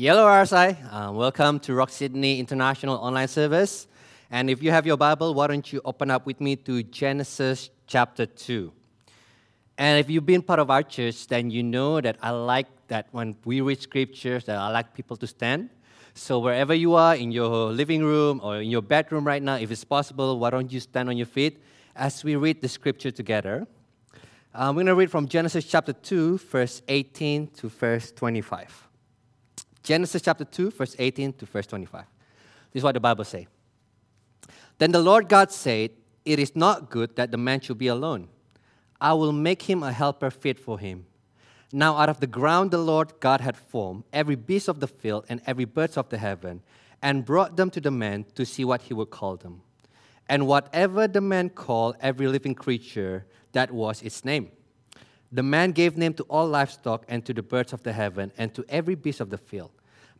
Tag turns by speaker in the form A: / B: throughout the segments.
A: Yellow RSI, uh, welcome to Rock Sydney International Online Service. And if you have your Bible, why don't you open up with me to Genesis chapter 2. And if you've been part of our church, then you know that I like that when we read scriptures, that I like people to stand. So wherever you are, in your living room or in your bedroom right now, if it's possible, why don't you stand on your feet as we read the scripture together? I'm going to read from Genesis chapter 2, verse 18 to verse 25. Genesis chapter 2, verse 18 to verse 25. This is what the Bible says. Then the Lord God said, It is not good that the man should be alone. I will make him a helper fit for him. Now, out of the ground the Lord God had formed every beast of the field and every bird of the heaven, and brought them to the man to see what he would call them. And whatever the man called every living creature, that was its name. The man gave name to all livestock and to the birds of the heaven and to every beast of the field.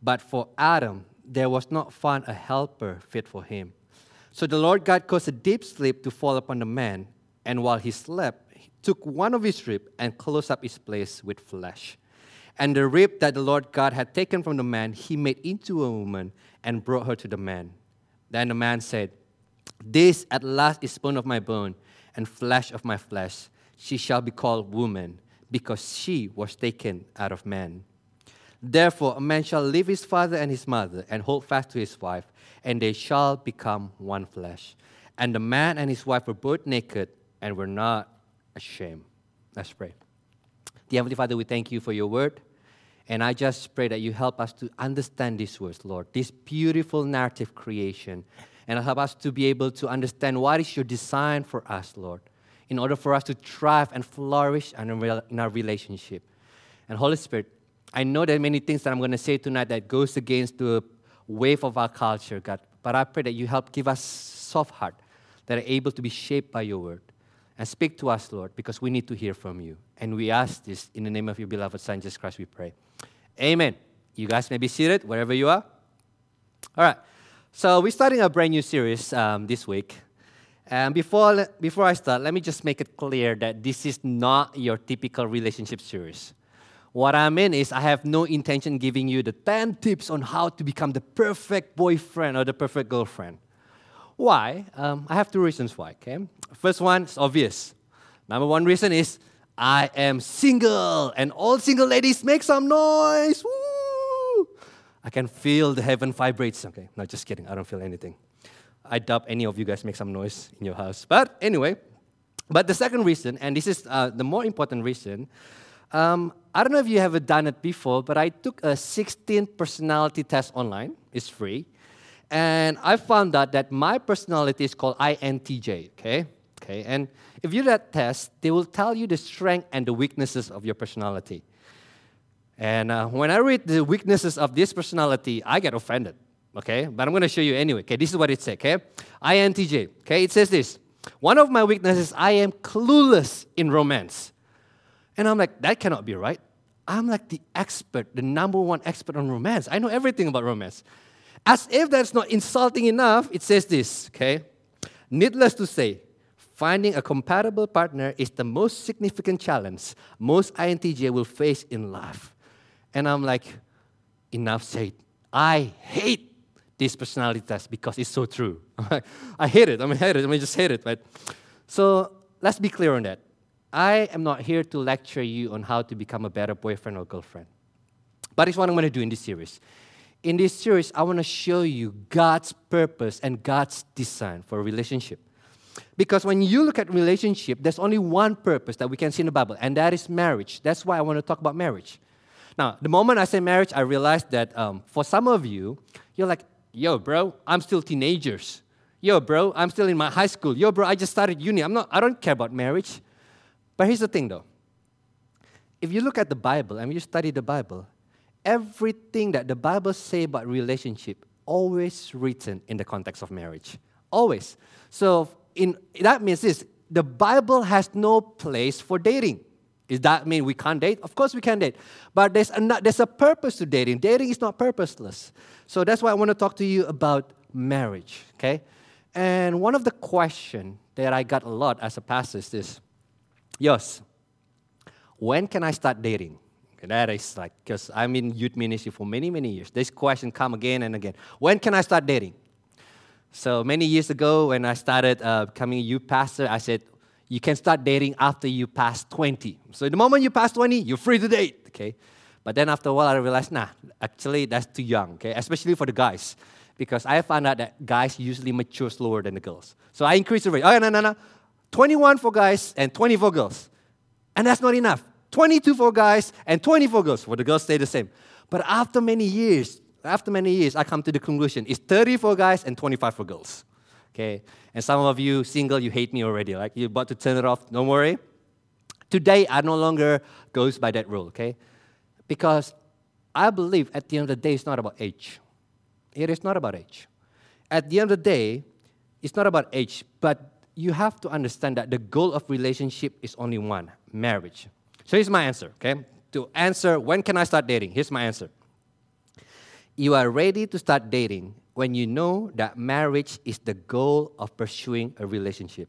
A: But for Adam, there was not found a helper fit for him. So the Lord God caused a deep sleep to fall upon the man, and while he slept, he took one of his ribs and closed up his place with flesh. And the rib that the Lord God had taken from the man, he made into a woman and brought her to the man. Then the man said, This at last is bone of my bone and flesh of my flesh. She shall be called woman, because she was taken out of man. Therefore, a man shall leave his father and his mother and hold fast to his wife, and they shall become one flesh. And the man and his wife were both naked and were not ashamed. Let's pray. Dear Heavenly Father, we thank you for your word. And I just pray that you help us to understand these words, Lord, this beautiful narrative creation, and help us to be able to understand what is your design for us, Lord, in order for us to thrive and flourish in our relationship. And Holy Spirit, I know there are many things that I'm going to say tonight that goes against the wave of our culture, God. But I pray that you help give us soft heart that are able to be shaped by your word. And speak to us, Lord, because we need to hear from you. And we ask this in the name of your beloved Son, Jesus Christ, we pray. Amen. You guys may be seated wherever you are. All right. So we're starting a brand new series um, this week. And before, before I start, let me just make it clear that this is not your typical relationship series. What I mean is, I have no intention giving you the 10 tips on how to become the perfect boyfriend or the perfect girlfriend. Why? Um, I have two reasons why, okay? First one is obvious. Number one reason is, I am single, and all single ladies make some noise. Woo! I can feel the heaven vibrates. Okay, no, just kidding. I don't feel anything. I doubt any of you guys make some noise in your house. But anyway, but the second reason, and this is uh, the more important reason, um, I don't know if you have done it before, but I took a 16 personality test online. It's free. And I found out that my personality is called INTJ, okay? Okay, and if you do that test, they will tell you the strength and the weaknesses of your personality. And uh, when I read the weaknesses of this personality, I get offended, okay? But I'm to show you anyway, okay? This is what it says, okay? INTJ, okay? It says this. One of my weaknesses, I am clueless in romance. And I'm like, that cannot be right. I'm like the expert, the number one expert on romance. I know everything about romance. As if that's not insulting enough, it says this, okay? Needless to say, finding a compatible partner is the most significant challenge most INTJ will face in life. And I'm like, enough said. I hate this personality test because it's so true. I hate it. I mean, hate it. I mean, just hate it. Right? So let's be clear on that. I am not here to lecture you on how to become a better boyfriend or girlfriend. But it's what I'm going to do in this series. In this series, I want to show you God's purpose and God's design for a relationship. Because when you look at relationship, there's only one purpose that we can see in the Bible, and that is marriage. That's why I want to talk about marriage. Now, the moment I say marriage, I realize that um, for some of you, you're like, yo, bro, I'm still teenagers. Yo, bro, I'm still in my high school. Yo, bro, I just started uni. I'm not, I don't care about marriage. But here's the thing though. If you look at the Bible and you study the Bible, everything that the Bible say about relationship always written in the context of marriage. Always. So in that means this the Bible has no place for dating. Does that mean we can't date? Of course we can date. But there's a, there's a purpose to dating. Dating is not purposeless. So that's why I want to talk to you about marriage, okay? And one of the questions that I got a lot as a pastor is this Yes. When can I start dating? That is like, because I'm in youth ministry for many, many years. This question come again and again. When can I start dating? So many years ago, when I started uh, becoming a youth pastor, I said, you can start dating after you pass 20. So the moment you pass 20, you're free to date, okay? But then after a while, I realized, nah, actually, that's too young, okay? Especially for the guys. Because I found out that guys usually mature slower than the girls. So I increased the rate. Oh, no, no, no. 21 for guys and 20 for girls. And that's not enough. 22 for guys and 24 girls. For the girls, stay the same. But after many years, after many years, I come to the conclusion it's 30 for guys and 25 for girls. Okay? And some of you single, you hate me already. Like you're about to turn it off. Don't worry. Today, I no longer goes by that rule, okay? Because I believe at the end of the day, it's not about age. It is not about age. At the end of the day, it's not about age, but you have to understand that the goal of relationship is only one marriage. So here's my answer, okay? To answer, when can I start dating? Here's my answer. You are ready to start dating when you know that marriage is the goal of pursuing a relationship.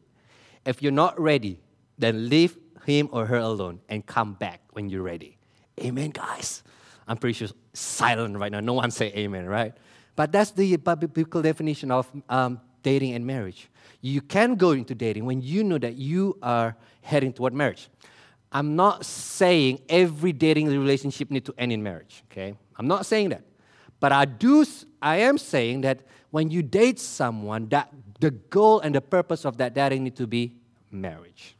A: If you're not ready, then leave him or her alone and come back when you're ready. Amen, guys. I'm pretty sure silent right now. No one say amen, right? But that's the biblical definition of um, dating and marriage. You can go into dating when you know that you are heading toward marriage. I'm not saying every dating relationship need to end in marriage, okay? I'm not saying that. But I do I am saying that when you date someone, that the goal and the purpose of that dating need to be marriage.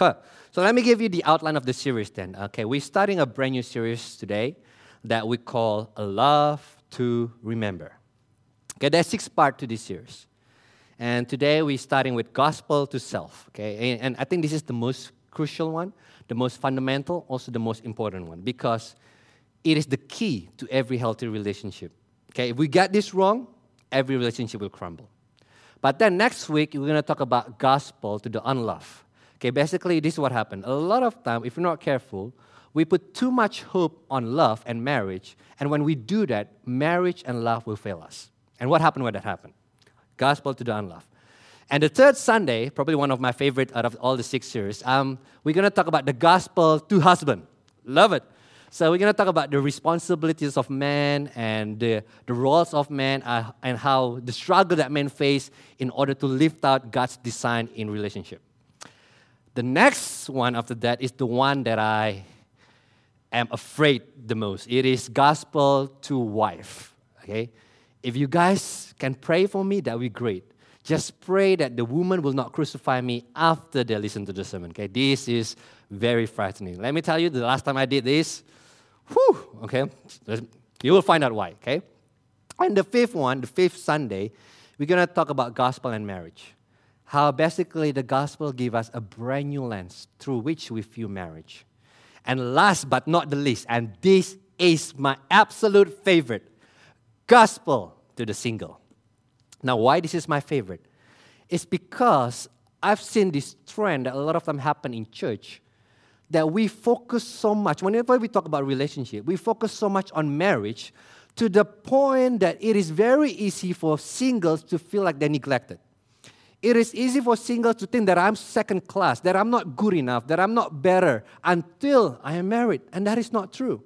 A: Okay. So let me give you the outline of the series then. Okay, we're starting a brand new series today that we call Love to Remember. Okay, there's six parts to this series. And today we're starting with gospel to self. Okay, and I think this is the most crucial one, the most fundamental, also the most important one, because it is the key to every healthy relationship. Okay, if we get this wrong, every relationship will crumble. But then next week, we're to talk about gospel to the unloved. Okay, basically, this is what happened. A lot of time, if we're not careful, we put too much hope on love and marriage, and when we do that, marriage and love will fail us. And what happened when that happened? Gospel to the unloved. And the third Sunday, probably one of my favorite out of all the six series, um, we're going to talk about the gospel to husband. Love it. So we're going to talk about the responsibilities of men and the, the roles of men uh, and how the struggle that men face in order to lift out God's design in relationship. The next one after that is the one that I am afraid the most. It is gospel to wife. Okay? If you guys can pray for me, that would be great. Just pray that the woman will not crucify me after they listen to the sermon. Okay, this is very frightening. Let me tell you, the last time I did this, whew, okay, you will find out why. Okay, and the fifth one, the fifth Sunday, we're gonna talk about gospel and marriage. How basically the gospel gives us a brand new lens through which we view marriage. And last but not the least, and this is my absolute favorite, gospel to the single. Now, why this is my favorite? It's because I've seen this trend that a lot of them happen in church that we focus so much, whenever we talk about relationship, we focus so much on marriage to the point that it is very easy for singles to feel like they're neglected. It is easy for singles to think that I'm second class, that I'm not good enough, that I'm not better until I am married. And that is not true.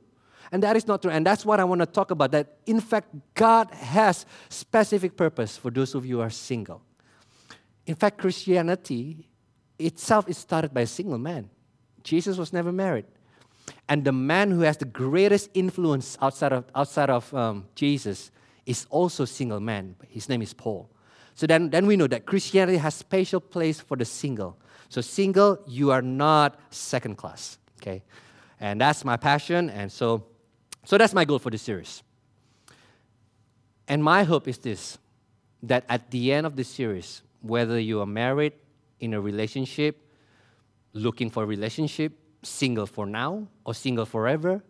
A: And that is not true. And that's what I want to talk about. That in fact, God has specific purpose for those of you who are single. In fact, Christianity itself is started by a single man. Jesus was never married. And the man who has the greatest influence outside of, outside of um, Jesus is also a single man. His name is Paul. So then, then we know that Christianity has special place for the single. So single, you are not second class. Okay? And that's my passion. And so so that's my goal for this series. And my hope is this that at the end of this series, whether you are married, in a relationship, looking for a relationship, single for now or single forever,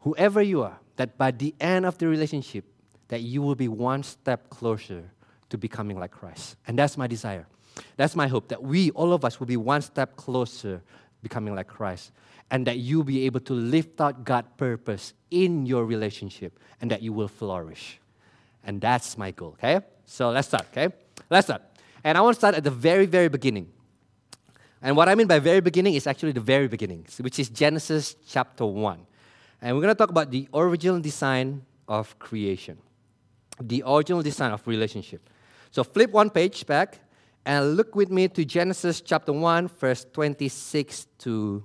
A: whoever you are, that by the end of the relationship, that you will be one step closer to becoming like Christ. And that's my desire. That's my hope that we, all of us, will be one step closer becoming like Christ and that you'll be able to lift out God's purpose in your relationship and that you will flourish. And that's my goal, okay? So let's start, okay? Let's start. And I want to start at the very, very beginning. And what I mean by very beginning is actually the very beginning, which is Genesis chapter 1. And we're going to talk about the original design of creation, the original design of relationship. So flip one page back and look with me to Genesis chapter 1, verse 26 to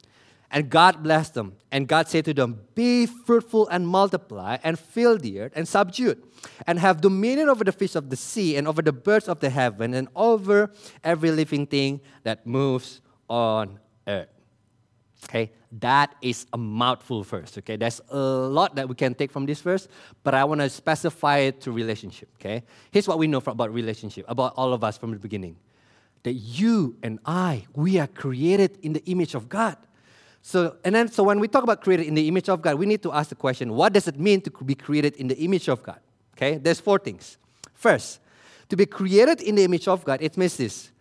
A: And God blessed them. And God said to them, Be fruitful and multiply, and fill the earth, and subdue it, and have dominion over the fish of the sea, and over the birds of the heaven, and over every living thing that moves on earth. Okay, that is a mouthful verse. Okay, there's a lot that we can take from this verse, but I want to specify it to relationship. Okay, here's what we know about relationship, about all of us from the beginning that you and I, we are created in the image of God. So, and then, so when we talk about created in the image of God, we need to ask the question what does it mean to be created in the image of God? Okay, there's four things. First, to be created in the image of God, it means this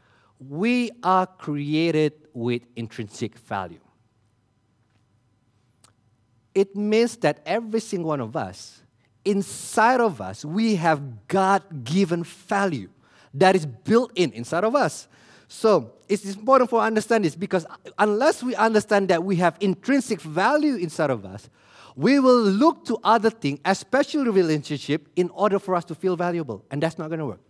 A: we are created with intrinsic value. It means that every single one of us, inside of us, we have God given value that is built in inside of us. So it's important for understand this because unless we understand that we have intrinsic value inside of us, we will look to other things, especially relationship, in order for us to feel valuable, and that's not going to work.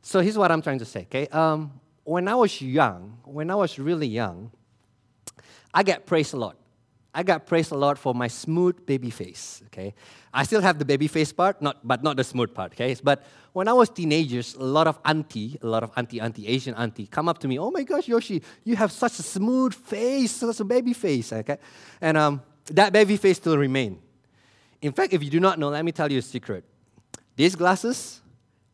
A: So here's what I'm trying to say. Okay, um, when I was young, when I was really young, I get praised a lot. I got praised a lot for my smooth baby face. Okay, I still have the baby face part, not but not the smooth part. Okay, but when I was teenagers, a lot of auntie, a lot of auntie, auntie, Asian auntie, come up to me. Oh my gosh, Yoshi, you have such a smooth face, such a baby face. Okay, and um, that baby face still remain. In fact, if you do not know, let me tell you a secret. These glasses,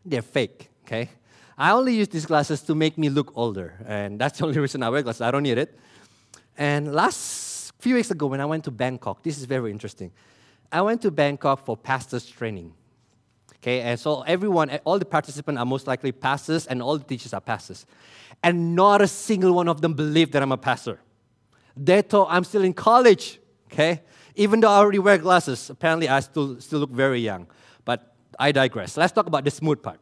A: they're fake. Okay, I only use these glasses to make me look older, and that's the only reason I wear glasses. I don't need it. And last few weeks ago, when I went to Bangkok, this is very interesting. I went to Bangkok for pastors training. Okay, and so everyone, all the participants are most likely pastors, and all the teachers are pastors. And not a single one of them believed that I'm a pastor. They thought I'm still in college. Okay, even though I already wear glasses, apparently I still still look very young. But I digress. Let's talk about the smooth part.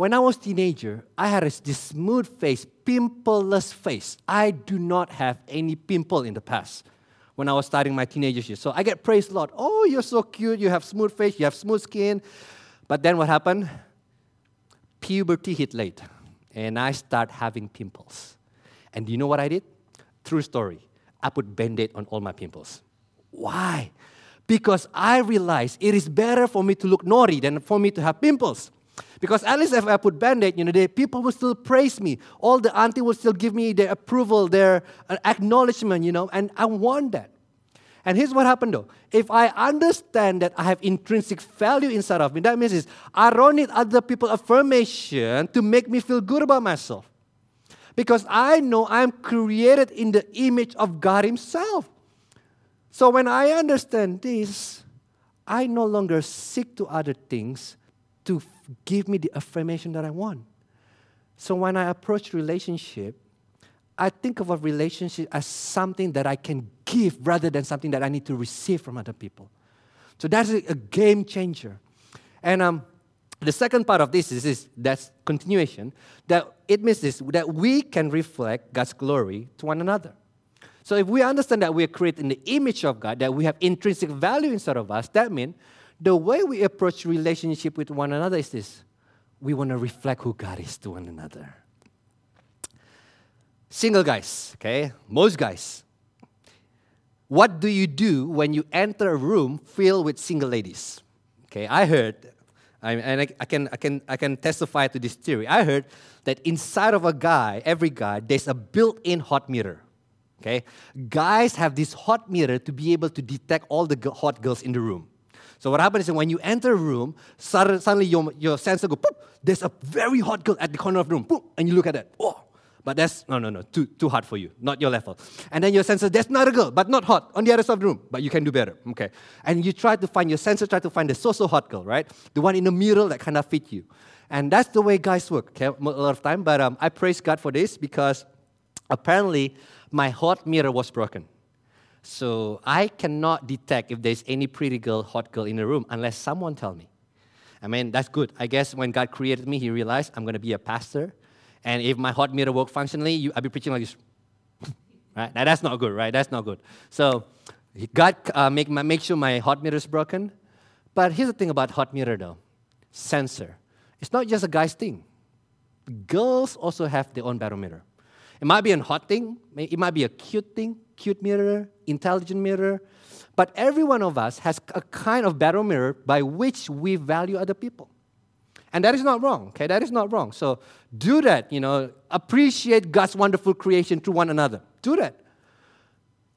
A: When I was teenager, I had this smooth face, pimpleless face. I do not have any pimple in the past when I was starting my teenage years. So I get praised a lot. Oh, you're so cute. You have smooth face. You have smooth skin. But then what happened? Puberty hit late, and I start having pimples. And do you know what I did? True story. I put band-aid on all my pimples. Why? Because I realized it is better for me to look naughty than for me to have pimples. Because at least if I put band-aid, you know, the people will still praise me. All the auntie will still give me their approval, their uh, acknowledgement, you know, and I want that. And here's what happened though. If I understand that I have intrinsic value inside of me, that means is I don't need other people's affirmation to make me feel good about myself. Because I know I'm created in the image of God Himself. So when I understand this, I no longer seek to other things to give me the affirmation that I want. So when I approach relationship, I think of a relationship as something that I can give rather than something that I need to receive from other people. So that's a, game changer. And um, the second part of this is, is that's continuation. That it means this that we can reflect God's glory to one another. So if we understand that we are created in the image of God, that we have intrinsic value inside of us, that means the way we approach relationship with one another is this: we want to reflect who God is to one another. Single guys, okay? Most guys. What do you do when you enter a room filled with single ladies? Okay, I heard, I, and I, I, can, I, can, I can testify to this theory. I heard that inside of a guy, every guy, there's a built in hot mirror. Okay? Guys have this hot mirror to be able to detect all the hot girls in the room. So what happens is when you enter a room, suddenly your, your sensor go, Poop, there's a very hot girl at the corner of the room, Poop, and you look at that. Oh, but that's, no, no, no, too, too hard for you, not your level. And then your sensor, that's another girl, but not hot, on the other side of the room, but you can do better, okay? And you try to find, your sensor try to find the so-so hot girl, right? The one in the middle that kind of fit you. And that's the way guys work, okay, a lot of time. But um, I praise God for this because apparently my hot mirror was broken. So I cannot detect if there's any pretty girl, hot girl in the room unless someone tell me. I mean, that's good. I guess when God created me, He realized I'm going to be a pastor. And if my hot mirror work functionally, you, I'll be preaching like this. right? Now, that's not good, right? That's not good. So God uh, make, make sure my hot mirror is broken. But here's the thing about hot mirror, though. Sensor. It's not just a guy's thing. Girls also have their own barometer. It might be a hot thing, it might be a cute thing, cute mirror, intelligent mirror, but every one of us has a kind of battle mirror by which we value other people. And that is not wrong, okay? That is not wrong. So do that, you know, appreciate God's wonderful creation to one another. Do that.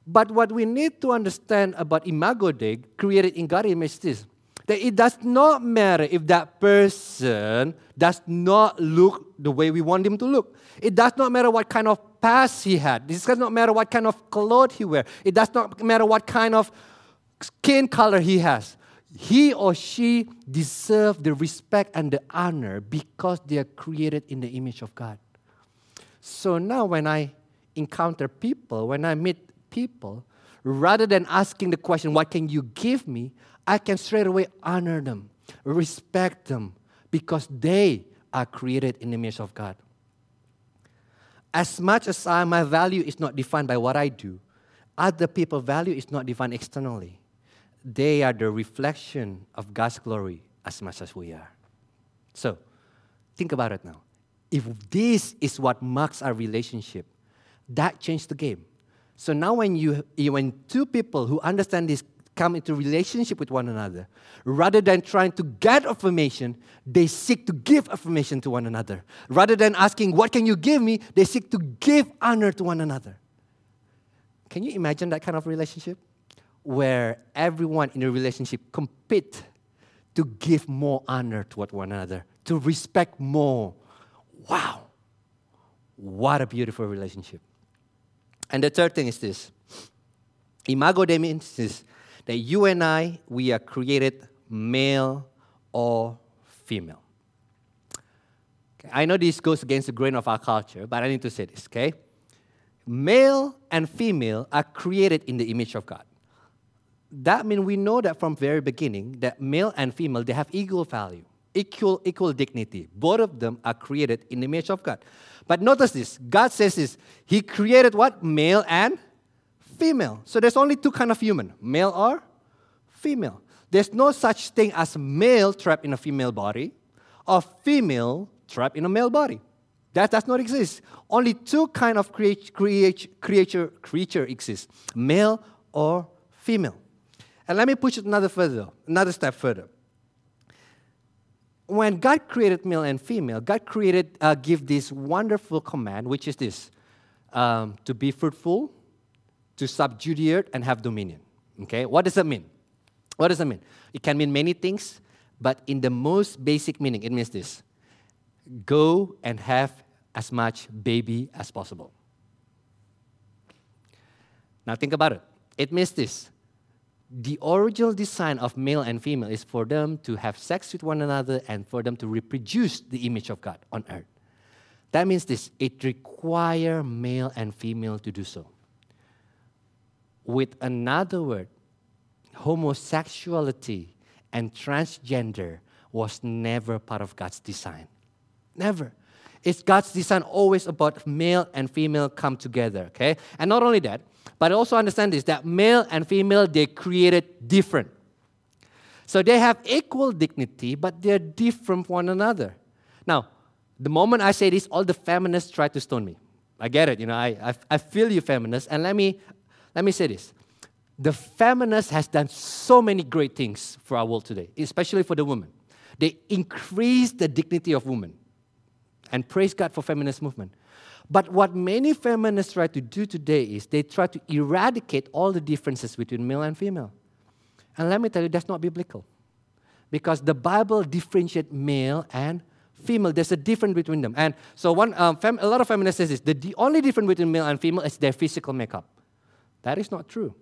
A: But what we need to understand about Imago Dei, created in God's image, is this that it does not matter if that person does not look the way we want him to look. It does not matter what kind of past he had. It does not matter what kind of clothes he wear. It does not matter what kind of skin color he has. He or she deserve the respect and the honor because they are created in the image of God. So now when I encounter people, when I meet people, rather than asking the question, what can you give me? I can straight away honor them, respect them, because they are created in the image of God. As much as I, my value is not defined by what I do, other people's value is not defined externally. They are the reflection of God's glory as much as we are. So, think about it now. If this is what marks our relationship, that changed the game. So now when you when two people who understand this come into relationship with one another. Rather than trying to get affirmation, they seek to give affirmation to one another. Rather than asking, What can you give me? they seek to give honor to one another. Can you imagine that kind of relationship? Where everyone in a relationship compete to give more honor to one another, to respect more. Wow. What a beautiful relationship. And the third thing is this Imago Dei means this that you and I, we are created male or female. Okay, I know this goes against the grain of our culture, but I need to say this, okay? Male and female are created in the image of God. That means we know that from very beginning that male and female they have equal value, equal equal dignity. Both of them are created in the image of God. But notice this: God says this. He created what male and female. So there's only two kind of human, male or female. There's no such thing as male trapped in a female body or female trapped in a male body. That does not exist. Only two kind of create, create, creature, creature exist, male or female. And let me push it another further, another step further. When God created male and female, God created, uh, give this wonderful command, which is this: um, to be fruitful, to subdue the earth and have dominion. Okay, what does that mean? What does that mean? It can mean many things, but in the most basic meaning, it means this go and have as much baby as possible. Now, think about it. It means this the original design of male and female is for them to have sex with one another and for them to reproduce the image of God on earth. That means this it requires male and female to do so. With another word, homosexuality and transgender was never part of God's design. Never. It's God's design always about male and female come together, okay? And not only that, but also understand this that male and female they created different. So they have equal dignity, but they're different from one another. Now, the moment I say this, all the feminists try to stone me. I get it, you know, I, I, I feel you feminists, and let me let me say this. The feminist has done so many great things for our world today, especially for the women. They increased the dignity of women. And praise God for feminist movement. But what many feminists try to do today is they try to eradicate all the differences between male and female. And let me tell you, that's not biblical. Because the Bible differentiates male and female, there's a difference between them. And so one, um, fem- a lot of feminists say this, the only difference between male and female is their physical makeup. That is not true.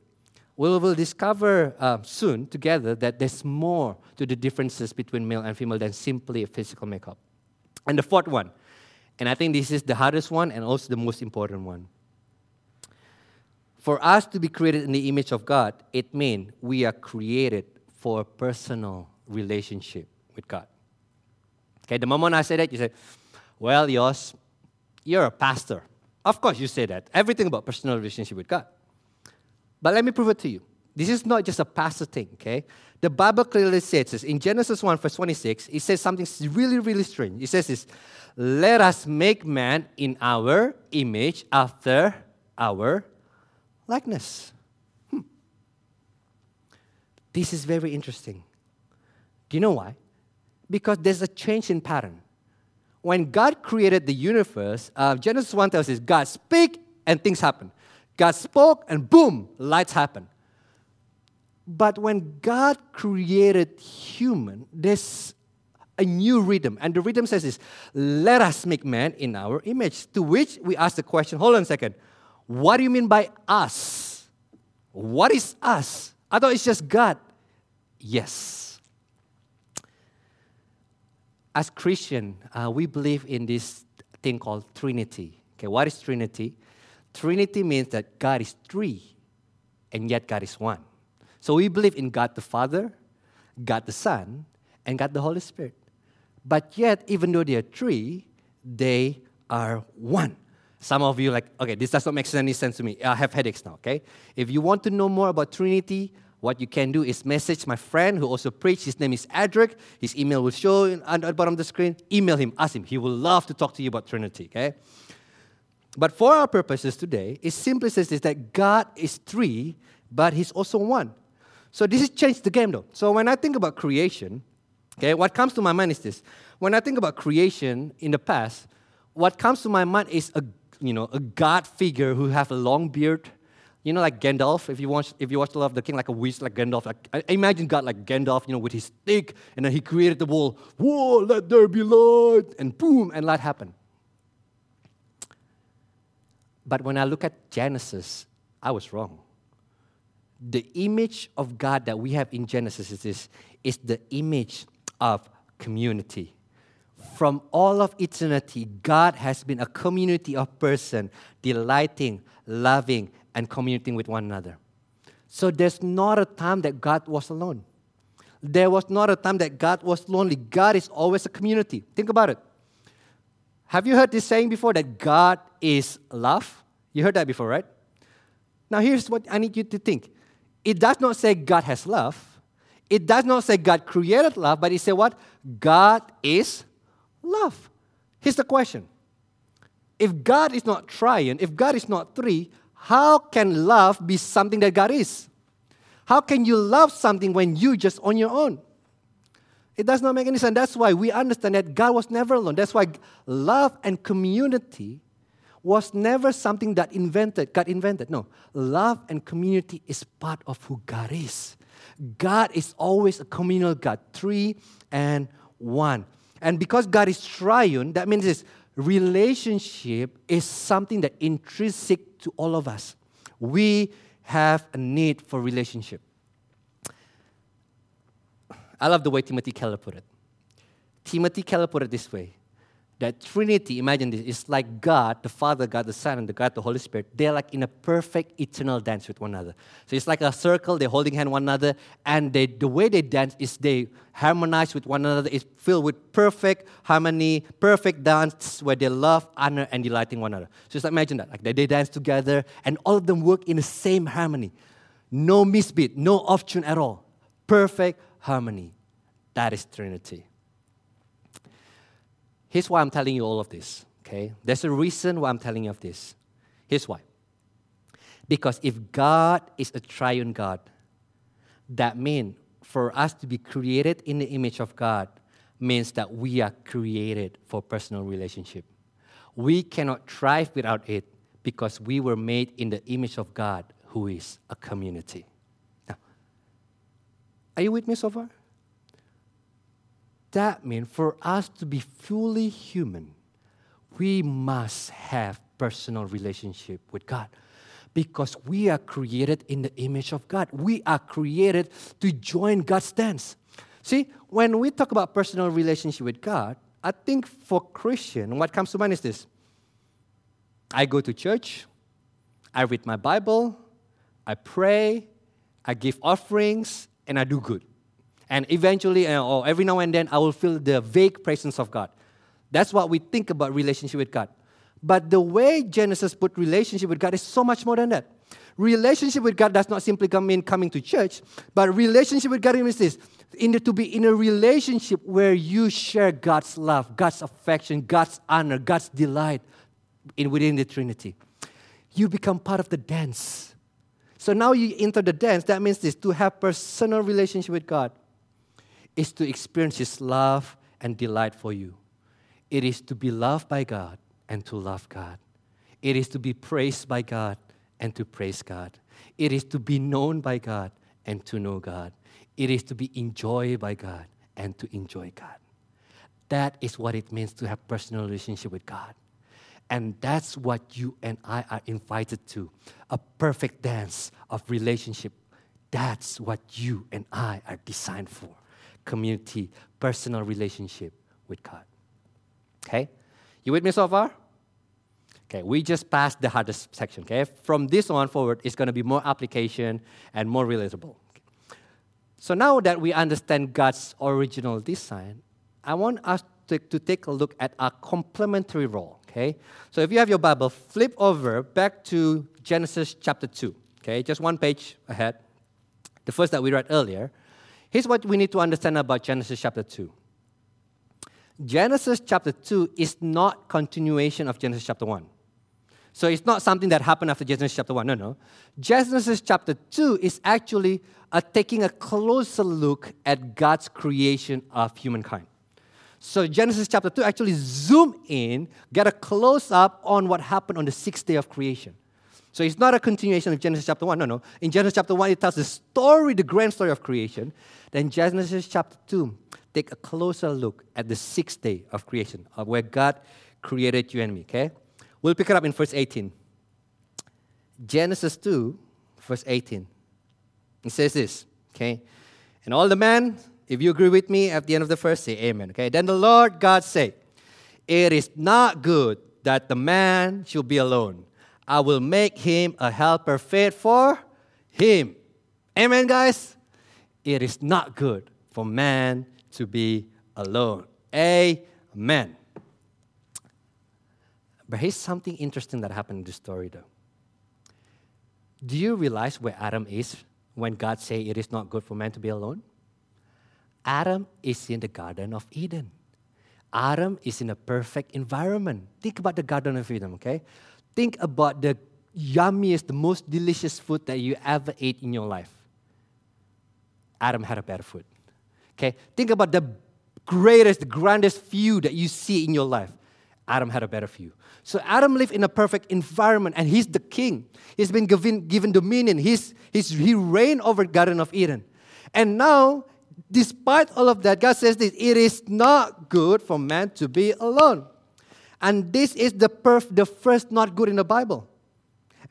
A: We will discover uh, soon together that there's more to the differences between male and female than simply physical makeup. And the fourth one, and I think this is the hardest one and also the most important one. For us to be created in the image of God, it means we are created for a personal relationship with God. Okay, the moment I say that, you say, well, yours, you're a pastor. Of course, you say that. Everything about personal relationship with God. But let me prove it to you. This is not just a pastor thing, okay? The Bible clearly says this. In Genesis 1, verse 26, it says something really, really strange. It says this Let us make man in our image after our likeness. Hmm. This is very interesting. Do you know why? Because there's a change in pattern. When God created the universe, uh, Genesis 1 tells us God speak and things happen. God spoke and boom, lights happen. But when God created human, there's a new rhythm. And the rhythm says this let us make man in our image. To which we ask the question hold on a second. What do you mean by us? What is us? I thought it's just God. Yes. As Christian, uh, we believe in this thing called Trinity. Okay, what is Trinity? Trinity means that God is three, and yet God is one. So we believe in God the Father, God the Son, and God the Holy Spirit. But yet, even though they are three, they are one. Some of you like, okay, this does not make any sense to me. I have headaches now, okay? If you want to know more about Trinity, what you can do is message my friend who also preached. His name is Adric. His email will show at the bottom of the screen. Email him, ask him. He will love to talk to you about Trinity, okay? But for our purposes today, it simply says this that God is three, but He's also one. So this has changed the game though. So when I think about creation, okay, what comes to my mind is this. When I think about creation in the past, what comes to my mind is a you know a God figure who have a long beard, you know, like Gandalf. If you watch if you watch The Lord of the Rings, like a witch like Gandalf. Like imagine God like Gandalf, you know, with his stick, and then he created the world. Whoa, let there be light, and boom, and light happened. But when I look at Genesis, I was wrong. The image of God that we have in Genesis is, this, is the image of community. From all of eternity, God has been a community of person delighting, loving, and communicating with one another. So there's not a time that God was alone. There was not a time that God was lonely. God is always a community. Think about it. Have you heard this saying before that God is love? You heard that before, right? Now, here's what I need you to think it does not say God has love, it does not say God created love, but it says what? God is love. Here's the question If God is not triune, if God is not three, how can love be something that God is? How can you love something when you just on your own? It does not make any sense. That's why we understand that God was never alone. That's why love and community was never something that invented, God invented. No. Love and community is part of who God is. God is always a communal God, three and one. And because God is triune, that means this relationship is something that intrinsic to all of us. We have a need for relationship. I love the way Timothy Keller put it. Timothy Keller put it this way that Trinity, imagine this, is like God, the Father, God, the Son, and the God, the Holy Spirit. They're like in a perfect eternal dance with one another. So it's like a circle, they're holding hand one another, and they, the way they dance is they harmonize with one another. It's filled with perfect harmony, perfect dance where they love, honor, and delighting one another. So just imagine that. Like they, they dance together, and all of them work in the same harmony. No misbeat, no off tune at all. Perfect harmony. That is Trinity. Here's why I'm telling you all of this, okay? There's a reason why I'm telling you of this. Here's why. Because if God is a triune God, that means for us to be created in the image of God means that we are created for personal relationship. We cannot thrive without it because we were made in the image of God, who is a community. Are you with me so far? That means for us to be fully human, we must have personal relationship with God because we are created in the image of God. We are created to join God's dance. See, when we talk about personal relationship with God, I think for Christian, what comes to mind is this. I go to church, I read my Bible, I pray, I give offerings, and I do good. And eventually, uh, or every now and then, I will feel the vague presence of God. That's what we think about relationship with God. But the way Genesis put relationship with God is so much more than that. Relationship with God does not simply come in coming to church, but relationship with God means this in to be in a relationship where you share God's love, God's affection, God's honor, God's delight in, within the Trinity. You become part of the dance. So now you enter the dance. That means this to have personal relationship with God is to experience His love and delight for you. It is to be loved by God and to love God. It is to be praised by God and to praise God. It is to be known by God and to know God. It is to be enjoyed by God and to enjoy God. That is what it means to have personal relationship with God. And that's what you and I are invited to a perfect dance of relationship. That's what you and I are designed for community, personal relationship with God. Okay? You with me so far? Okay, we just passed the hardest section. Okay, from this on forward, it's going to be more application and more relatable. So now that we understand God's original design, I want us to, to take a look at our complementary role. Okay, so if you have your Bible, flip over back to Genesis chapter 2. Okay, just one page ahead, the first that we read earlier. Here's what we need to understand about Genesis chapter 2. Genesis chapter 2 is not continuation of Genesis chapter 1. So it's not something that happened after Genesis chapter 1. No, no. Genesis chapter 2 is actually uh, taking a closer look at God's creation of humankind. So Genesis chapter 2 actually zoom in, get a close up on what happened on the sixth day of creation. So it's not a continuation of Genesis chapter 1. No, no. In Genesis chapter 1, it tells the story, the grand story of creation. Then Genesis chapter 2, take a closer look at the sixth day of creation, of where God created you and me, okay? We'll pick it up in verse 18. Genesis 2, verse 18. It says this, okay? And all the men, if you agree with me at the end of the first, say amen, okay? Then the Lord God said, It is not good that the man should be alone. I will make him a helper fit for him. Amen, guys? It is not good for man to be alone. Amen. But here's something interesting that happened in this story, though. Do you realize where Adam is when God say it is not good for man to be alone? Adam is in the Garden of Eden. Adam is in a perfect environment. Think about the Garden of Eden, okay? Think about the yummiest, the most delicious food that you ever ate in your life. Adam had a better food. Okay? Think about the greatest, grandest view that you see in your life. Adam had a better view. So Adam lived in a perfect environment, and he's the king. He's been given, given dominion. He's, he's, he reigned over Garden of Eden. And now, despite all of that, God says this, it is not good for man to be alone. And this is the, perf- the first not good in the Bible.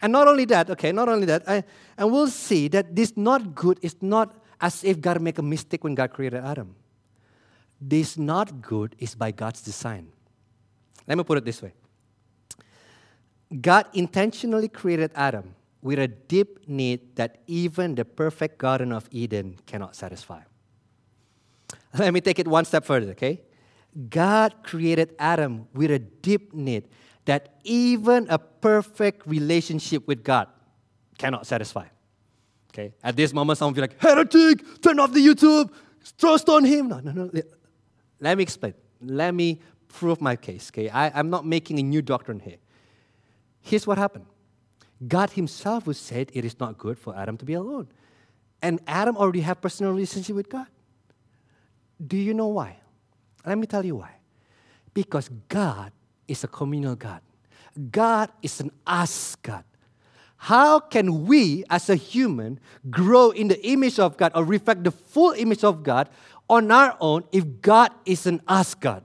A: And not only that, okay, not only that, I, and we'll see that this not good is not as if God made a mistake when God created Adam. This not good is by God's design. Let me put it this way God intentionally created Adam with a deep need that even the perfect Garden of Eden cannot satisfy. Let me take it one step further, okay? God created Adam with a deep need that even a perfect relationship with God cannot satisfy. Okay? At this moment, some of you like, heretic, turn off the YouTube, trust on him. No, no, no. Let me explain. Let me prove my case. Okay? I, I'm not making a new doctrine here. Here's what happened God Himself who said it is not good for Adam to be alone. And Adam already had personal relationship with God. Do you know why? Let me tell you why. Because God is a communal God. God is an us God. How can we, as a human, grow in the image of God or reflect the full image of God on our own if God isn't us God.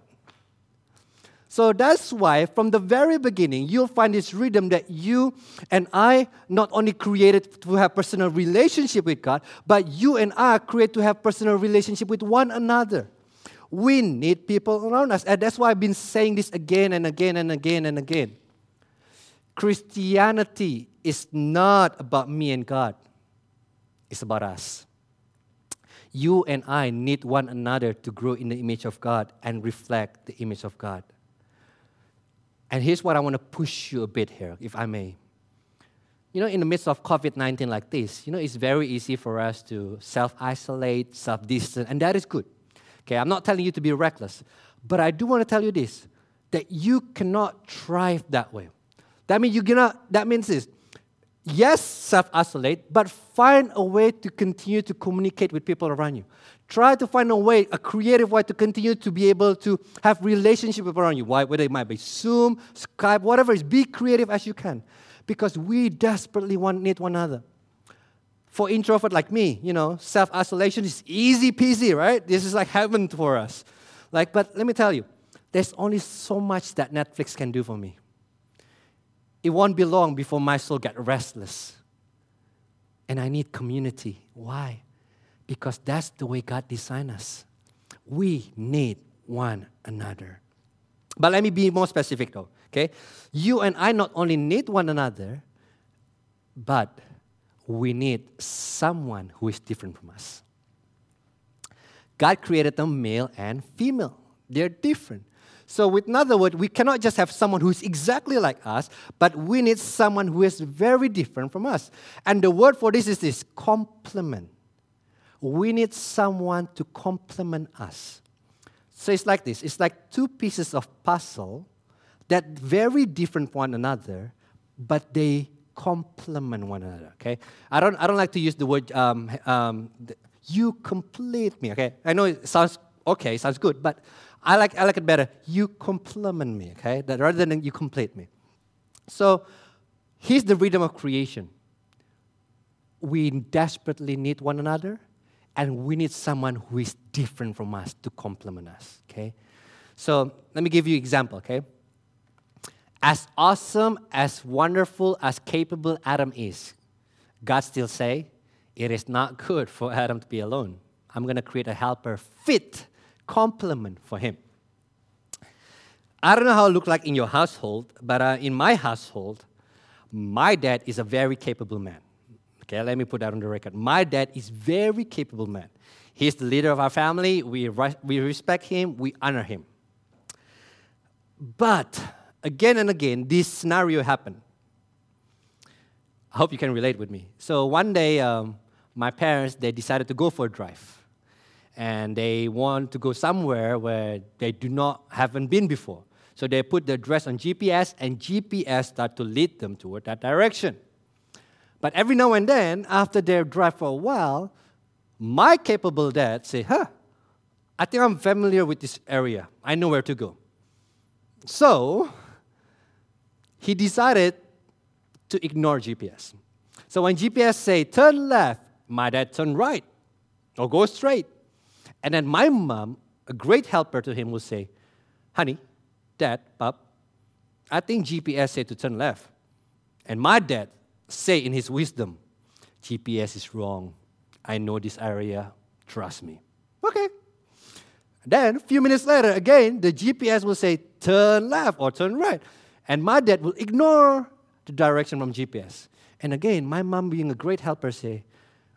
A: So that's why, from the very beginning, you'll find this rhythm that you and I not only created to have personal relationship with God, but you and I create to have personal relationship with one another. We need people around us, and that's why I've been saying this again and again and again and again. Christianity is not about me and God; it's about us. You and I need one another to grow in the image of God and reflect the image of God. And here's what I want to push you a bit here, if I may. You know, in the midst of COVID 19 like this, you know, it's very easy for us to self isolate, self distance, and that is good. Okay, I'm not telling you to be reckless, but I do want to tell you this that you cannot thrive that way. That means you cannot, that means this. Yes, self isolate, but find a way to continue to communicate with people around you. Try to find a way, a creative way to continue to be able to have relationship around you. Why? Whether it might be Zoom, Skype, whatever it is, be creative as you can. Because we desperately want need one another. For introvert like me, you know, self-isolation is easy peasy, right? This is like heaven for us. Like, but let me tell you, there's only so much that Netflix can do for me. It won't be long before my soul get restless. And I need community. Why? Because that's the way God designed us. We need one another. But let me be more specific though, okay? You and I not only need one another, but we need someone who is different from us. God created them male and female. They're different. So, with another word, we cannot just have someone who's exactly like us, but we need someone who is very different from us. And the word for this is this complement we need someone to complement us. So it's like this it's like two pieces of puzzle that very different one another, but they complement one another. Okay, I don't I don't like to use the word um, um, you complete me. Okay, I know it sounds okay, sounds good, but I like I like it better. You complement me. Okay, that rather than you complete me. So here's the rhythm of creation. We desperately need one another, and we need someone who is different from us to complement us, okay? So let me give you an example, okay? As awesome, as wonderful, as capable Adam is, God still say, it is not good for Adam to be alone. I'm going to create a helper fit, complement for him. I don't know how it looked like in your household, but uh, in my household, my dad is a very capable man. Okay, let me put that on the record. My dad is very capable man. He's the leader of our family. We, we respect him. We honor him. But again and again, this scenario happened. I hope you can relate with me. So one day, um, my parents they decided to go for a drive, and they want to go somewhere where they do not haven't been before. So they put the address on GPS, and GPS start to lead them toward that direction. But every now and then, after they drive for a while, my capable dad say, huh, I think I'm familiar with this area. I know where to go. So he decided to ignore GPS. So when GPS say turn left, my dad turn right or go straight. And then my mom, a great helper to him, will say, honey, dad, pup, I think GPS said to turn left. And my dad say in his wisdom, GPS is wrong. I know this area. Trust me. Okay. Then a few minutes later, again, the GPS will say turn left or turn right. And my dad will ignore the direction from GPS. And again, my mom being a great helper say,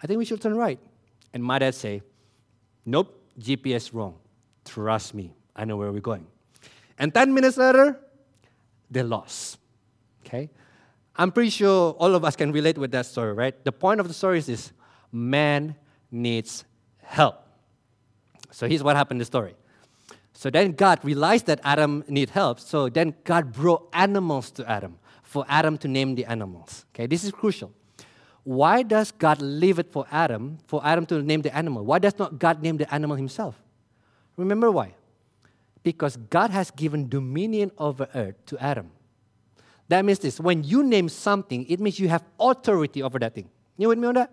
A: I think we should turn right. And my dad say, Nope, GPS wrong. Trust me, I know where we're going. And 10 minutes later, they're lost. Okay? I'm pretty sure all of us can relate with that story, right? The point of the story is this man needs help. So here's what happened in the story. So then God realized that Adam need help. So then God brought animals to Adam for Adam to name the animals. Okay, this is crucial. Why does God leave it for Adam, for Adam to name the animal? Why does not God name the animal himself? Remember why? Because God has given dominion over earth to Adam. That means this when you name something, it means you have authority over that thing. You with me on that?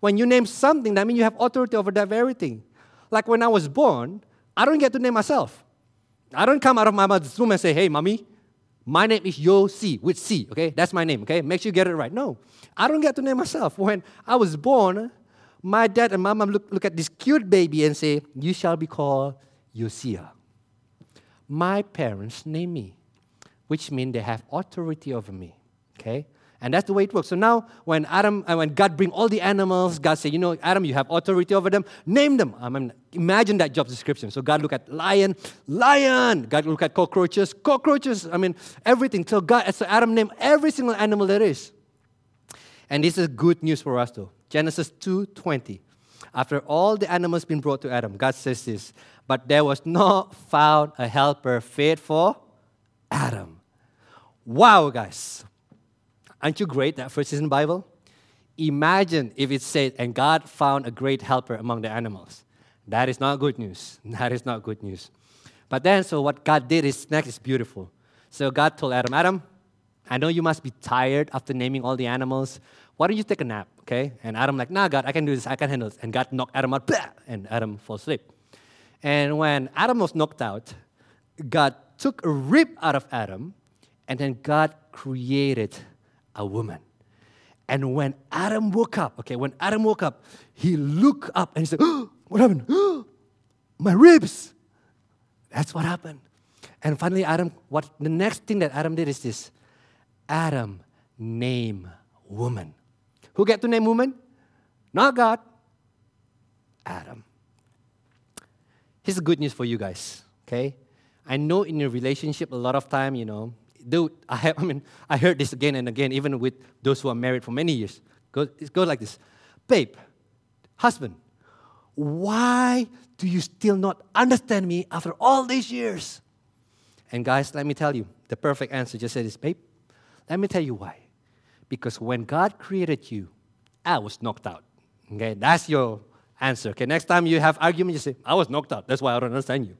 A: When you name something, that means you have authority over that very thing. like when I was born, I don't get to name myself. I don't come out of my mother's womb and say, hey, mommy, my name is Yosi with C, okay? That's my name, okay? Make sure you get it right. No, I don't get to name myself. When I was born, my dad and my mom look, look at this cute baby and say, You shall be called Yosia. My parents name me, which means they have authority over me, okay? And that's the way it works. So now, when Adam, uh, when God bring all the animals, God say, you know, Adam, you have authority over them. Name them. I mean, imagine that job description. So God look at lion, lion. God look at cockroaches, cockroaches. I mean, everything. So God, so Adam named every single animal there is. And this is good news for us, though. Genesis 2:20. After all the animals been brought to Adam, God says this, but there was not found a helper fit for Adam. Wow, guys. Aren't you great that first the Bible? Imagine if it said, and God found a great helper among the animals. That is not good news. That is not good news. But then, so what God did is next is beautiful. So God told Adam, Adam, I know you must be tired after naming all the animals. Why don't you take a nap, okay? And Adam like, nah, God, I can do this. I can handle this. And God knocked Adam out, blah, and Adam falls asleep. And when Adam was knocked out, God took a rib out of Adam, and then God created a woman. And when Adam woke up, okay, when Adam woke up, he looked up and he said, oh, What happened? Oh, my ribs. That's what happened. And finally, Adam, what the next thing that Adam did is this Adam name woman. Who get to name woman? Not God. Adam. Here's the good news for you guys, okay? I know in your relationship, a lot of time, you know, dude, I have, I mean, I heard this again and again, even with those who are married for many years. it goes like this Babe, husband, why do you still not understand me after all these years? And guys, let me tell you, the perfect answer just said this, babe. Let me tell you why. Because when God created you, I was knocked out. Okay, that's your answer. Okay, next time you have argument, you say, I was knocked out. That's why I don't understand you.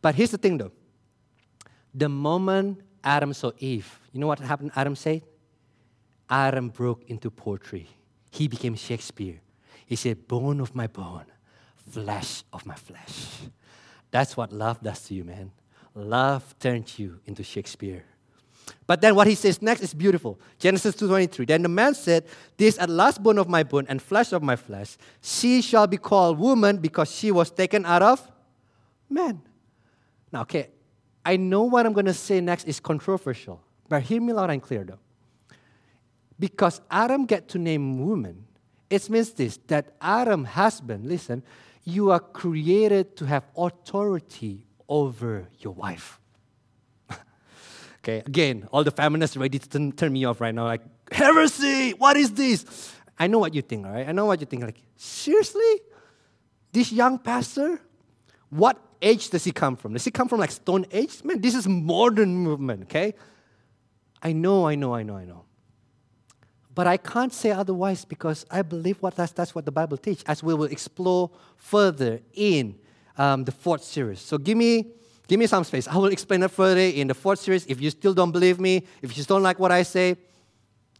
A: But here's the thing though. The moment Adam saw Eve, you know what happened? Adam said? Adam broke into poetry. He became Shakespeare. He said, Bone of my bone, flesh of my flesh. That's what love does to you, man. Love turns you into Shakespeare. But then what he says next is beautiful. Genesis 2:23. Then the man said, "This at last bone of my bone and flesh of my flesh. She shall be called woman because she was taken out of man." Now, okay, I know what I'm going to say next is controversial, but hear me loud and clear though. Because Adam get to name woman, it means this that Adam, husband, listen, you are created to have authority over your wife. okay, again, all the feminists ready to turn, turn me off right now, like, heresy, what is this? I know what you think, all right? I know what you think. Like, seriously? This young pastor? What age does he come from? Does he come from like Stone Age? Man, this is modern movement, okay? I know, I know, I know, I know. But I can't say otherwise because I believe what that's, that's what the Bible teaches, as we will explore further in um, the fourth series. So give me, give me some space. I will explain it further in the fourth series. If you still don't believe me, if you just don't like what I say,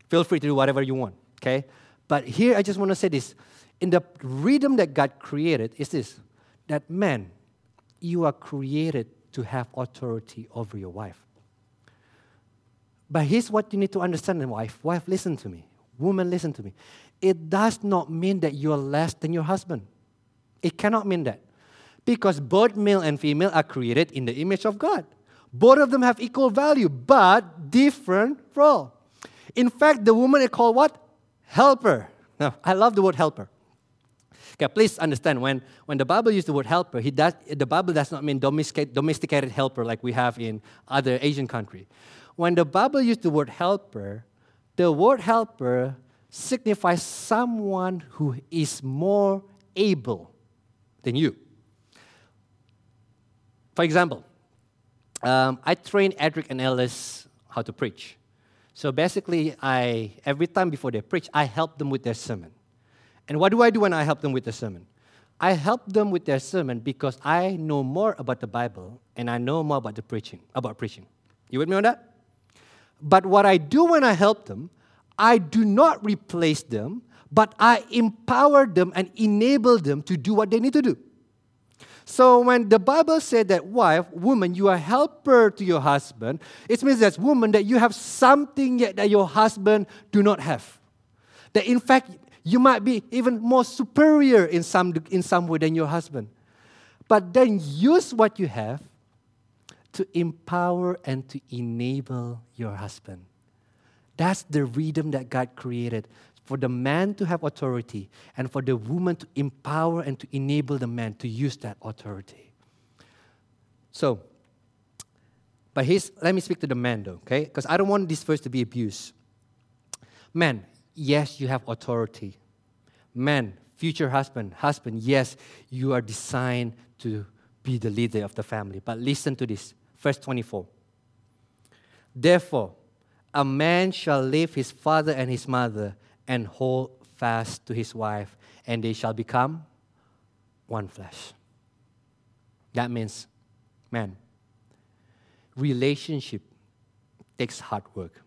A: feel free to do whatever you want, okay? But here I just want to say this. In the rhythm that God created is this, that man, you are created to have authority over your wife. But here's what you need to understand, wife. Wife, listen to me. Woman, listen to me. It does not mean that you're less than your husband. It cannot mean that. Because both male and female are created in the image of God. Both of them have equal value, but different role. In fact, the woman is called what? Helper. Now, I love the word helper. Okay, please understand when, when the Bible uses the word helper, he does, the Bible does not mean domesticated, helper like we have in other Asian countries. When the Bible uses the word helper, the word helper signifies someone who is more able than you. For example, um, I train Edric and Ellis how to preach. So basically, I every time before they preach, I help them with their sermon. And what do I do when I help them with the sermon? I help them with their sermon because I know more about the Bible and I know more about the preaching, about preaching. You with me on that? But what I do when I help them, I do not replace them, but I empower them and enable them to do what they need to do. So when the Bible said that wife, woman, you are helper to your husband, it means that woman that you have something yet that your husband do not have. That in fact you might be even more superior in some, in some way than your husband. But then use what you have to empower and to enable your husband. That's the rhythm that God created for the man to have authority and for the woman to empower and to enable the man to use that authority. So, but here's, let me speak to the man though, okay? Because I don't want this verse to be abused. Man, yes, you have authority. Man, future husband, husband, yes, you are designed to be the leader of the family. But listen to this, verse 24. Therefore, a man shall leave his father and his mother and hold fast to his wife, and they shall become one flesh. That means, man, relationship takes hard work.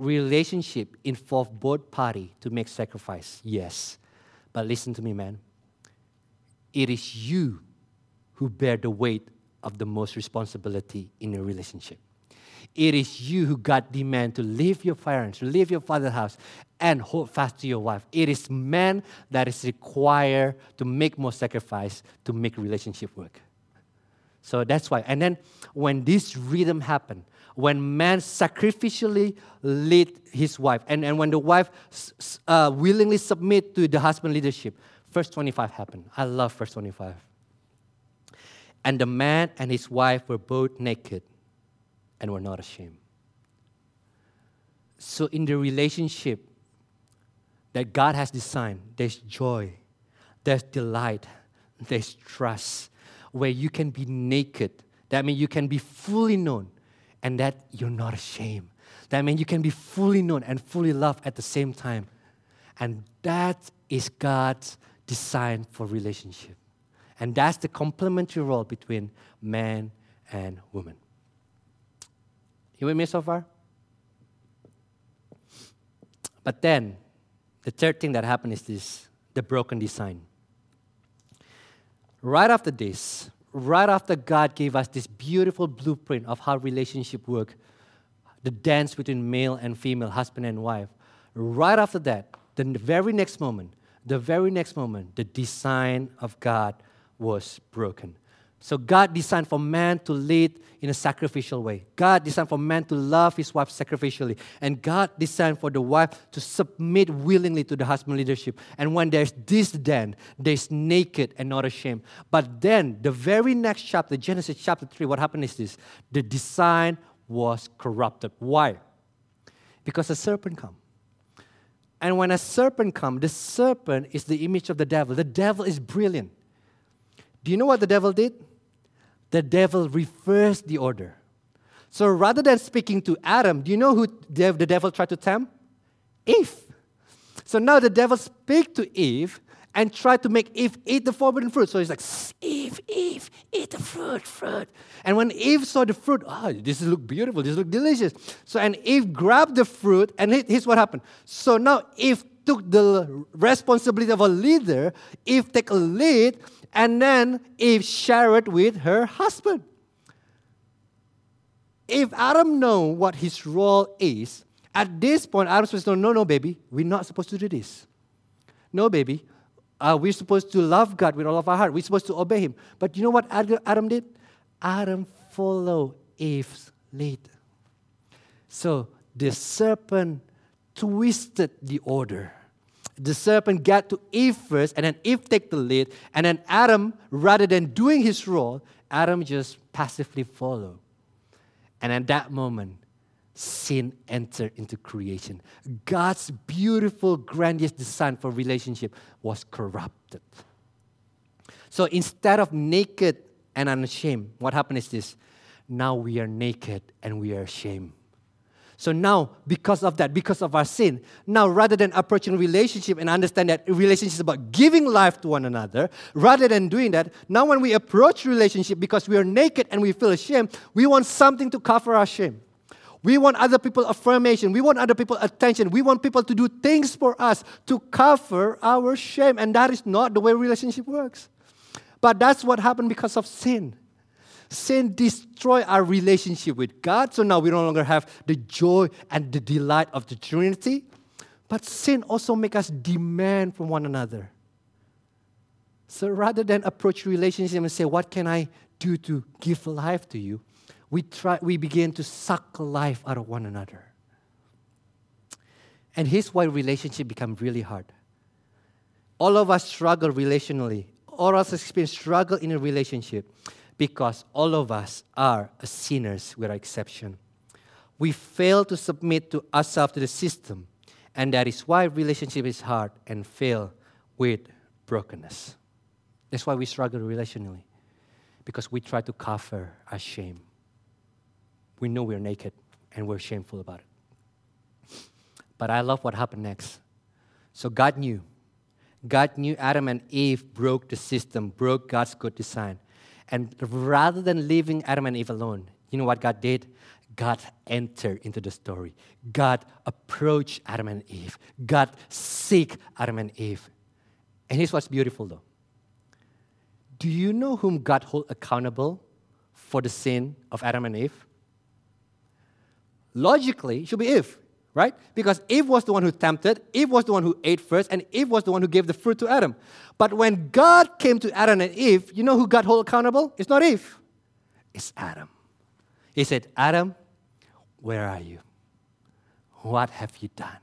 A: Relationship involve both party to make sacrifice, yes. But listen to me, man. It is you who bear the weight of the most responsibility in a relationship. It is you who God demand to leave your parents, leave your father's house, and hold fast to your wife. It is man that is required to make more sacrifice to make relationship work. So that's why. And then when this rhythm happened, when man sacrificially lead his wife, and, and when the wife uh, willingly submit to the husband leadership, verse 25 happened. I love verse 25. And the man and his wife were both naked and we're not ashamed. So, in the relationship that God has designed, there's joy, there's delight, there's trust, where you can be naked. That means you can be fully known and that you're not ashamed. That means you can be fully known and fully loved at the same time. And that is God's design for relationship. And that's the complementary role between man and woman. You with me so far? But then, the third thing that happened is this the broken design. Right after this, right after God gave us this beautiful blueprint of how relationship work, the dance between male and female, husband and wife, right after that, the very next moment, the very next moment, the design of God was broken. So God designed for man to lead in a sacrificial way. God designed for man to love his wife sacrificially. And God designed for the wife to submit willingly to the husband leadership. And when there's this then, there's naked and not ashamed. But then, the very next chapter, Genesis chapter 3, what happened is this. The design was corrupted. Why? Because a serpent come. And when a serpent come, the serpent is the image of the devil. The devil is brilliant. Do you know what the devil did? The devil reversed the order. So rather than speaking to Adam, do you know who the devil tried to tempt? Eve. So now the devil speak to Eve and try to make Eve eat the forbidden fruit. So he's like, Eve, Eve, eat the fruit, fruit. And when Eve saw the fruit, oh, this look beautiful, this look delicious. So and Eve grabbed the fruit, and here's what happened. So now Eve took the responsibility of a leader. Eve take a lead, and then Eve shared with her husband. If Adam know what his role is, at this point, Adam to know, no, no, baby, we're not supposed to do this. No, baby, uh, we're supposed to love God with all of our heart. We're supposed to obey Him. But you know what Adam did? Adam followed Eve's lead. So the serpent twisted the order the serpent got to Eve first, and then Eve take the lead, and then Adam, rather than doing his role, Adam just passively follow. And at that moment, sin entered into creation. God's beautiful, grandiose design for relationship was corrupted. So instead of naked and unashamed, what happened is this now we are naked and we are ashamed. So now, because of that, because of our sin, now rather than approaching relationship and understand that relationship is about giving life to one another, rather than doing that, now when we approach relationship because we are naked and we feel ashamed, we want something to cover our shame. We want other people affirmation. We want other people attention. We want people to do things for us to cover our shame. And that is not the way relationship works. But that's what happened because of sin. Sin destroyed our relationship with God, so now we no longer have the joy and the delight of the Trinity. But sin also makes us demand from one another. So rather than approach relationship and say, What can I do to give life to you? We, try, we begin to suck life out of one another. And here's why relationship become really hard. All of us struggle relationally. All of us experience struggle in a relationship because all of us are sinners without exception. We fail to submit to ourselves to the system, and that is why relationship is hard and fail with brokenness. That's why we struggle relationally, because we try to cover our shame. We know we're naked and we're shameful about it. But I love what happened next. So God knew. God knew Adam and Eve broke the system, broke God's good design. And rather than leaving Adam and Eve alone, you know what God did? God entered into the story. God approached Adam and Eve. God seek Adam and Eve. And here's what's beautiful though. Do you know whom God hold accountable for the sin of Adam and Eve? Logically, it should be Eve, right? Because Eve was the one who tempted, Eve was the one who ate first, and Eve was the one who gave the fruit to Adam. But when God came to Adam and Eve, you know who God hold accountable? It's not Eve, it's Adam. He said, Adam, where are you? What have you done?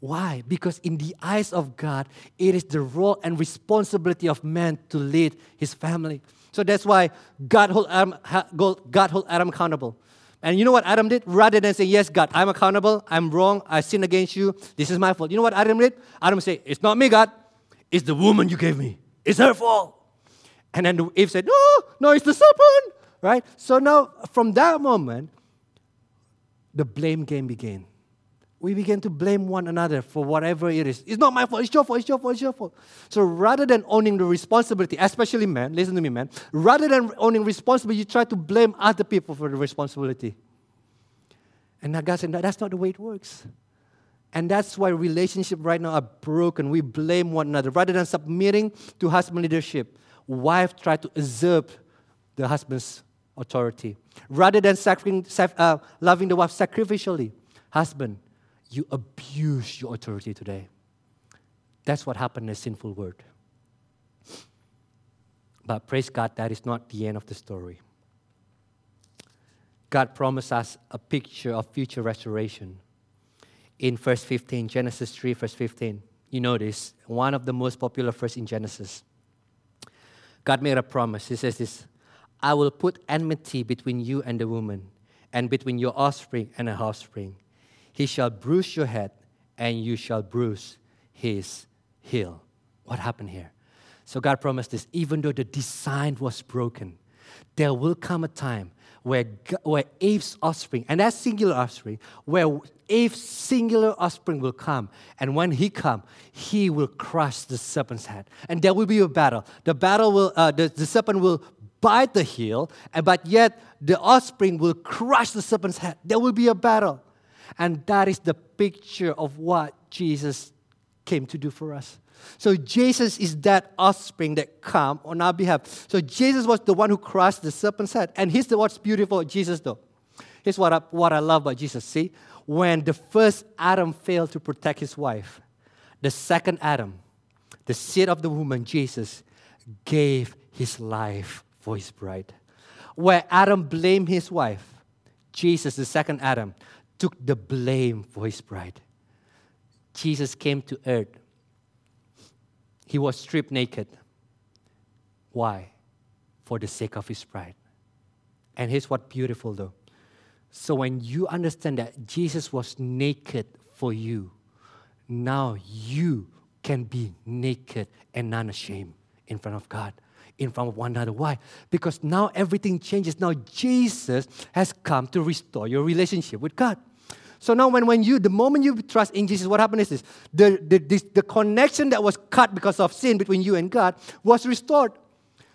A: Why? Because in the eyes of God, it is the role and responsibility of man to lead his family. So that's why God hold Adam, God hold Adam accountable. And you know what Adam did? Rather than say, Yes, God, I'm accountable, I'm wrong, I sinned against you, this is my fault. You know what Adam did? Adam said, It's not me, God, it's the woman you gave me. It's her fault. And then Eve said, No, no, it's the serpent. Right? So now, from that moment, the blame game began we begin to blame one another for whatever it is. It's not my fault, it's your fault, it's your fault, it's your fault. So rather than owning the responsibility, especially men, listen to me, man, rather than owning responsibility, you try to blame other people for the responsibility. And God said, no, that's not the way it works. And that's why relationships right now are broken. We blame one another. Rather than submitting to husband leadership, wife try to usurp the husband's authority. Rather than uh, loving the wife sacrificially, husband you abuse your authority today. That's what happened in a sinful world. But praise God, that is not the end of the story. God promised us a picture of future restoration. In verse 15, Genesis 3, verse 15, you notice one of the most popular verses in Genesis. God made a promise. He says this I will put enmity between you and the woman, and between your offspring and her offspring. He shall bruise your head, and you shall bruise his heel. What happened here? So God promised this even though the design was broken, there will come a time where, where Eve's offspring, and that singular offspring, where Eve's singular offspring will come. And when he come, he will crush the serpent's head. And there will be a battle. The battle will, uh, the, the serpent will bite the heel, and, but yet the offspring will crush the serpent's head. There will be a battle. And that is the picture of what Jesus came to do for us. So Jesus is that offspring that come on our behalf. So Jesus was the one who crushed the serpent's head. And here's the, what's beautiful Jesus though. Here's what I, what I love about Jesus. See, when the first Adam failed to protect his wife, the second Adam, the seed of the woman, Jesus, gave his life for his bride. Where Adam blamed his wife, Jesus, the second Adam, took the blame for his pride. Jesus came to earth. He was stripped naked. Why? For the sake of his pride. And here's what beautiful though. So when you understand that Jesus was naked for you, now you can be naked and unashamed in front of God in front of one another. Why? Because now everything changes. Now Jesus has come to restore your relationship with God. So now, when, when you, the moment you trust in Jesus, what happened is this the, the, this, the connection that was cut because of sin between you and God was restored.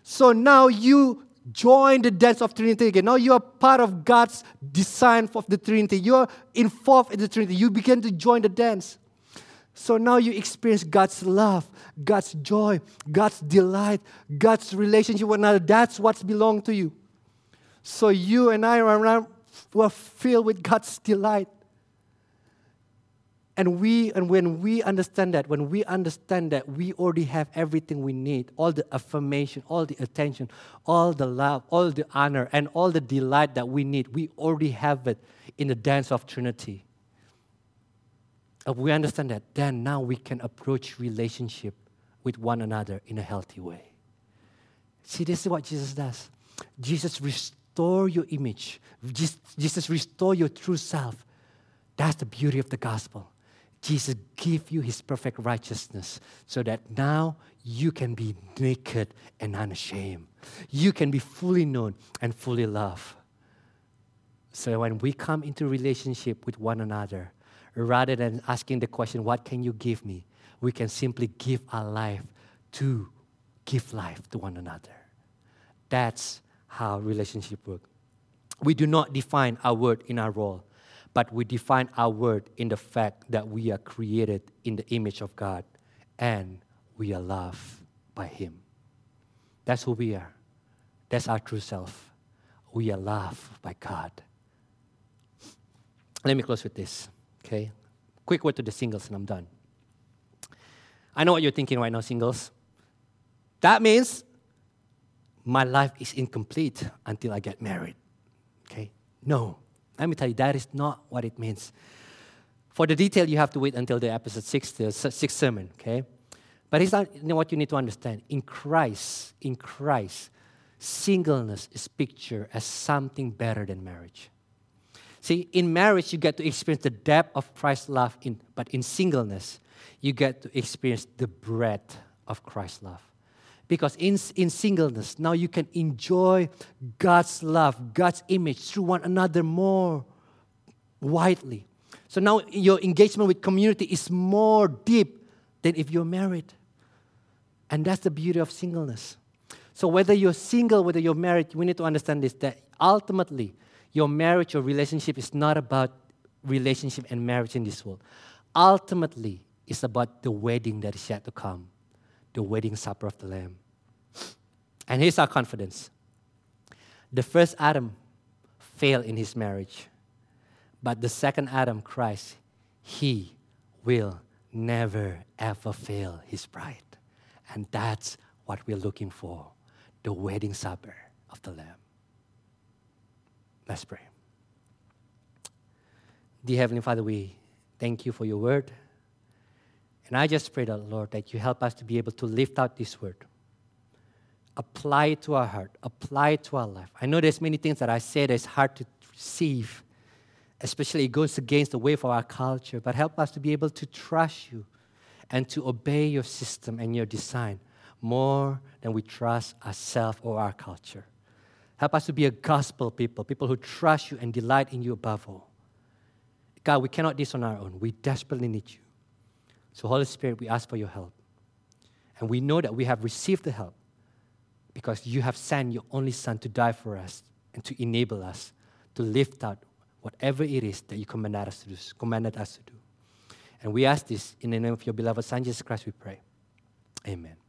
A: So now you join the dance of Trinity again. Now you are part of God's design of the Trinity. You are involved in the Trinity. You begin to join the dance. So now you experience God's love, God's joy, God's delight, God's relationship with another. That's what's belong to you. So you and I are were filled with God's delight. And we and when we understand that, when we understand that we already have everything we need, all the affirmation, all the attention, all the love, all the honor, and all the delight that we need, we already have it in the dance of Trinity. If we understand that, then now we can approach relationship with one another in a healthy way. See, this is what Jesus does. Jesus restore your image. Jesus restore your true self. That's the beauty of the gospel. Jesus give you his perfect righteousness so that now you can be naked and unashamed. You can be fully known and fully loved. So when we come into relationship with one another, rather than asking the question, What can you give me? we can simply give our life to give life to one another. That's how relationship work. We do not define our word in our role, but we define our word in the fact that we are created in the image of God and we are loved by Him. That's who we are. That's our true self. We are loved by God. Let me close with this. Okay? Quick word to the singles, and I'm done. I know what you're thinking right now, singles. That means my life is incomplete until I get married. Okay? No. Let me tell you, that is not what it means. For the detail, you have to wait until the episode six, the sixth sermon, okay? But it's not you know what you need to understand. In Christ, in Christ, singleness is pictured as something better than marriage. See, in marriage, you get to experience the depth of Christ's love, in, but in singleness, you get to experience the breadth of Christ's love. Because in, in singleness, now you can enjoy God's love, God's image through one another more widely. So now your engagement with community is more deep than if you're married. And that's the beauty of singleness. So whether you're single, whether you're married, we need to understand this that ultimately your marriage or relationship is not about relationship and marriage in this world. Ultimately, it's about the wedding that is yet to come, the wedding supper of the Lamb. And here's our confidence the first Adam failed in his marriage, but the second Adam, Christ, he will never ever fail his bride. And that's what we're looking for the wedding supper of the Lamb. Let's pray. Dear Heavenly Father, we thank you for your word. And I just pray that, Lord, that you help us to be able to lift out this word, apply it to our heart, apply it to our life. I know there's many things that I say that's hard to receive, especially it goes against the way of our culture, but help us to be able to trust you and to obey your system and your design more than we trust ourselves or our culture. Help us to be a gospel people, people who trust you and delight in you above all. God, we cannot do this on our own. We desperately need you. So, Holy Spirit, we ask for your help. And we know that we have received the help because you have sent your only Son to die for us and to enable us to lift out whatever it is that you commanded us to do. Commanded us to do. And we ask this in the name of your beloved Son, Jesus Christ, we pray. Amen.